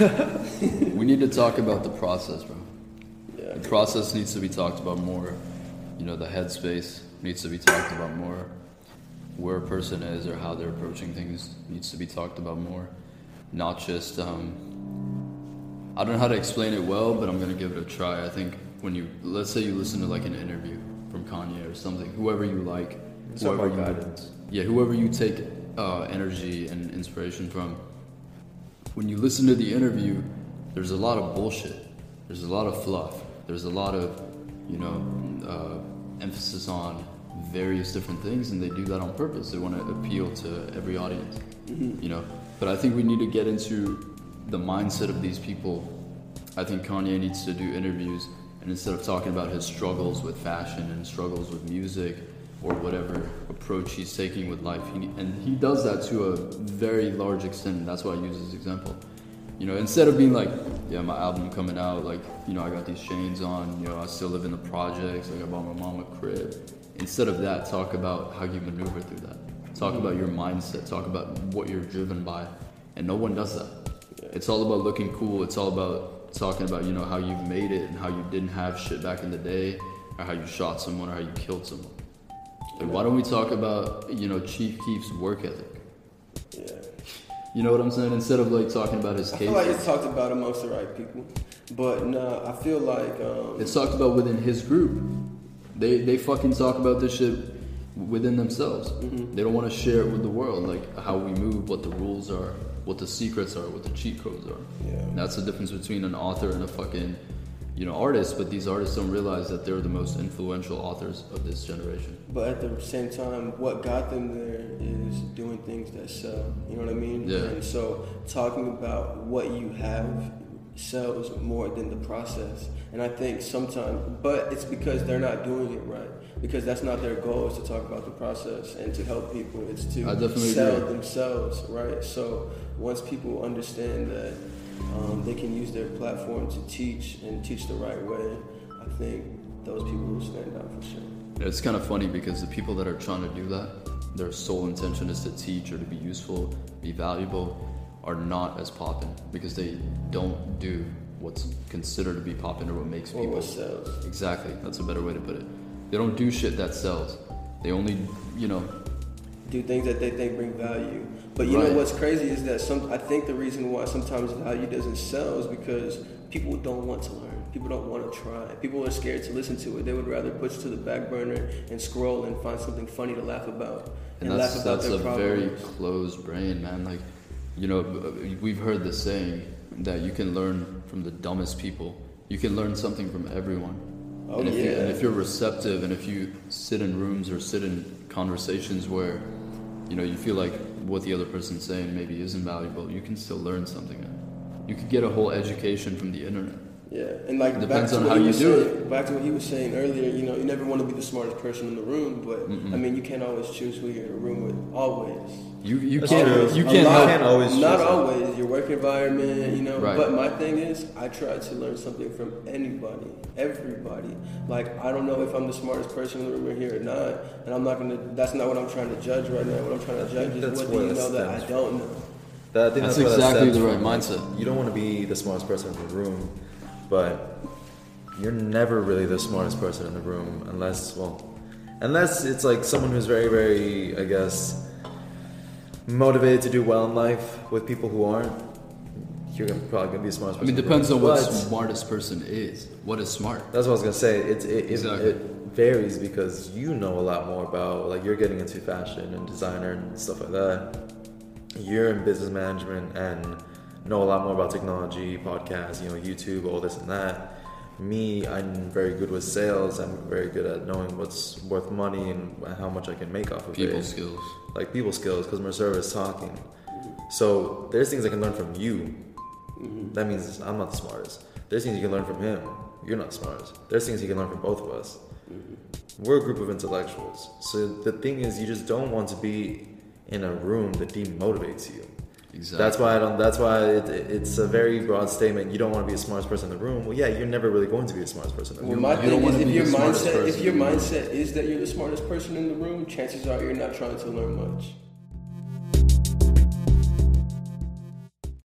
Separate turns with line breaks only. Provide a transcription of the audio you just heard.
we need to talk about the process, bro.
Yeah.
The process needs to be talked about more. You know, the headspace needs to be talked about more. Where a person is or how they're approaching things needs to be talked about more. Not just, um, I don't know how to explain it well, but I'm gonna give it a try. I think when you, let's say you listen to like an interview from Kanye or something, whoever you like, whoever you,
guidance.
yeah, whoever you take uh, energy and inspiration from, when you listen to the interview, there's a lot of bullshit. There's a lot of fluff. There's a lot of, you know, uh, emphasis on various different things, and they do that on purpose. They want to appeal to every audience, you know. But I think we need to get into the mindset of these people. I think Kanye needs to do interviews, and instead of talking about his struggles with fashion and struggles with music or whatever approach he's taking with life, he, and he does that to a very large extent. And that's why I use this example. You know, instead of being like, yeah, my album coming out, like, you know, I got these chains on, you know, I still live in the projects, like I bought my mom a crib. Instead of that, talk about how you maneuver through that. Talk about your mindset. Talk about what you're driven by. And no one does that. It's all about looking cool. It's all about talking about, you know, how you've made it and how you didn't have shit back in the day, or how you shot someone or how you killed someone. Like, why don't we talk about, you know, Chief Keef's work ethic?
Yeah.
You know what I'm saying? Instead of like talking about his
I
case.
feel like it's talked about amongst the right people, but no, I feel like um,
It's talked about within his group. They they fucking talk about this shit within themselves.
Mm-hmm.
They don't want to share it with the world, like how we move, what the rules are, what the secrets are, what the cheat codes are.
Yeah.
And that's the difference between an author and a fucking, you know, artists, But these artists don't realize that they're the most influential authors of this generation.
But at the same time, what got them there is doing things that sell. You know what I mean?
Yeah.
And so talking about what you have sells more than the process. And I think sometimes, but it's because they're not doing it right. Because that's not their goal is to talk about the process and to help people. It's to sell
agree.
themselves, right? So once people understand that um, they can use their platform to teach and teach the right way, I think those people will stand out for sure.
It's kind of funny because the people that are trying to do that, their sole intention is to teach or to be useful, be valuable, are not as popping because they don't do what's considered to be popping or what makes
Or
people.
what sells.
Exactly, that's a better way to put it. They don't do shit that sells. They only, you know,
do things that they think bring value. But you
Right.
know what's crazy is that some I think the reason why sometimes value doesn't sell is because people don't want to learn. People don't want to try. People are scared to listen to it. They would rather push to the back burner and scroll and find something funny to laugh about
and
and,
that's
laugh about
that's
their
a very closed brain, man. Like, you know, we've heard the saying that you can learn from the dumbest people. You can learn something from everyone.
Oh,
and if you, and if you're receptive, and if you sit in rooms or sit in conversations where, you know, you feel like what the other person's saying maybe isn't valuable, you can still learn something. You could get a whole education from the internet.
Yeah, and like
Depends
back to
on
what
how
he
you
was
do
saying, Back to what he was saying earlier, you know, you never want to be the smartest person in the room, but I mean, you can't always choose who you're in a room with. Always.
You you
That's
can't
true.
you can't
lot-
help.
can't always
Not
choose it.
always. Your work environment, you know.
Right.
But my thing is, I try to learn something from anybody, everybody. Like I don't know if I'm the smartest person in the room or here or not, and I'm not gonna. That's not what I'm trying to judge right now. What I'm trying to judge is
That's
what do you know that I don't know.
That, I think
That's
that's, where that
exactly the right mindset.
You don't want to be the smartest person in the room, but you're never really the smartest person in the room unless, well, unless it's like someone who's very, very, I guess, motivated to do well in life with people who aren't. You're gonna, probably gonna be the smartest
I mean,
the
depends on what
But-
smartest person is. What is smart?
That's what I was gonna say. It's it, it,
Exactly.
it varies because you know a lot more about like you're getting into fashion and designer and stuff like that. You're in business management and know a lot more about technology, podcasts, you know, YouTube, all this and that. Me, I'm very good with sales. I'm very good at knowing what's worth money and how much I can make off of
People
it.
People skills.
Like people skills, customer service, is talking. So there's things I can learn from you. Mm-hmm. That means I'm not the smartest. There's things you can learn from him. You're not the smartest. There's things you can learn from both of us. Mm-hmm. We're a group of intellectuals. So the thing is, you just don't want to be in a room that demotivates you.
Exactly.
That's why I don't. That's why it, it's a very broad statement. You don't want to be the smartest person in the room. Well, yeah, you're never really going to be the smartest person in the
Well,
room.
my
you
thing is, if your mindset, if your
in the room.
mindset is that you're the smartest person in the room, chances are you're not trying to learn much.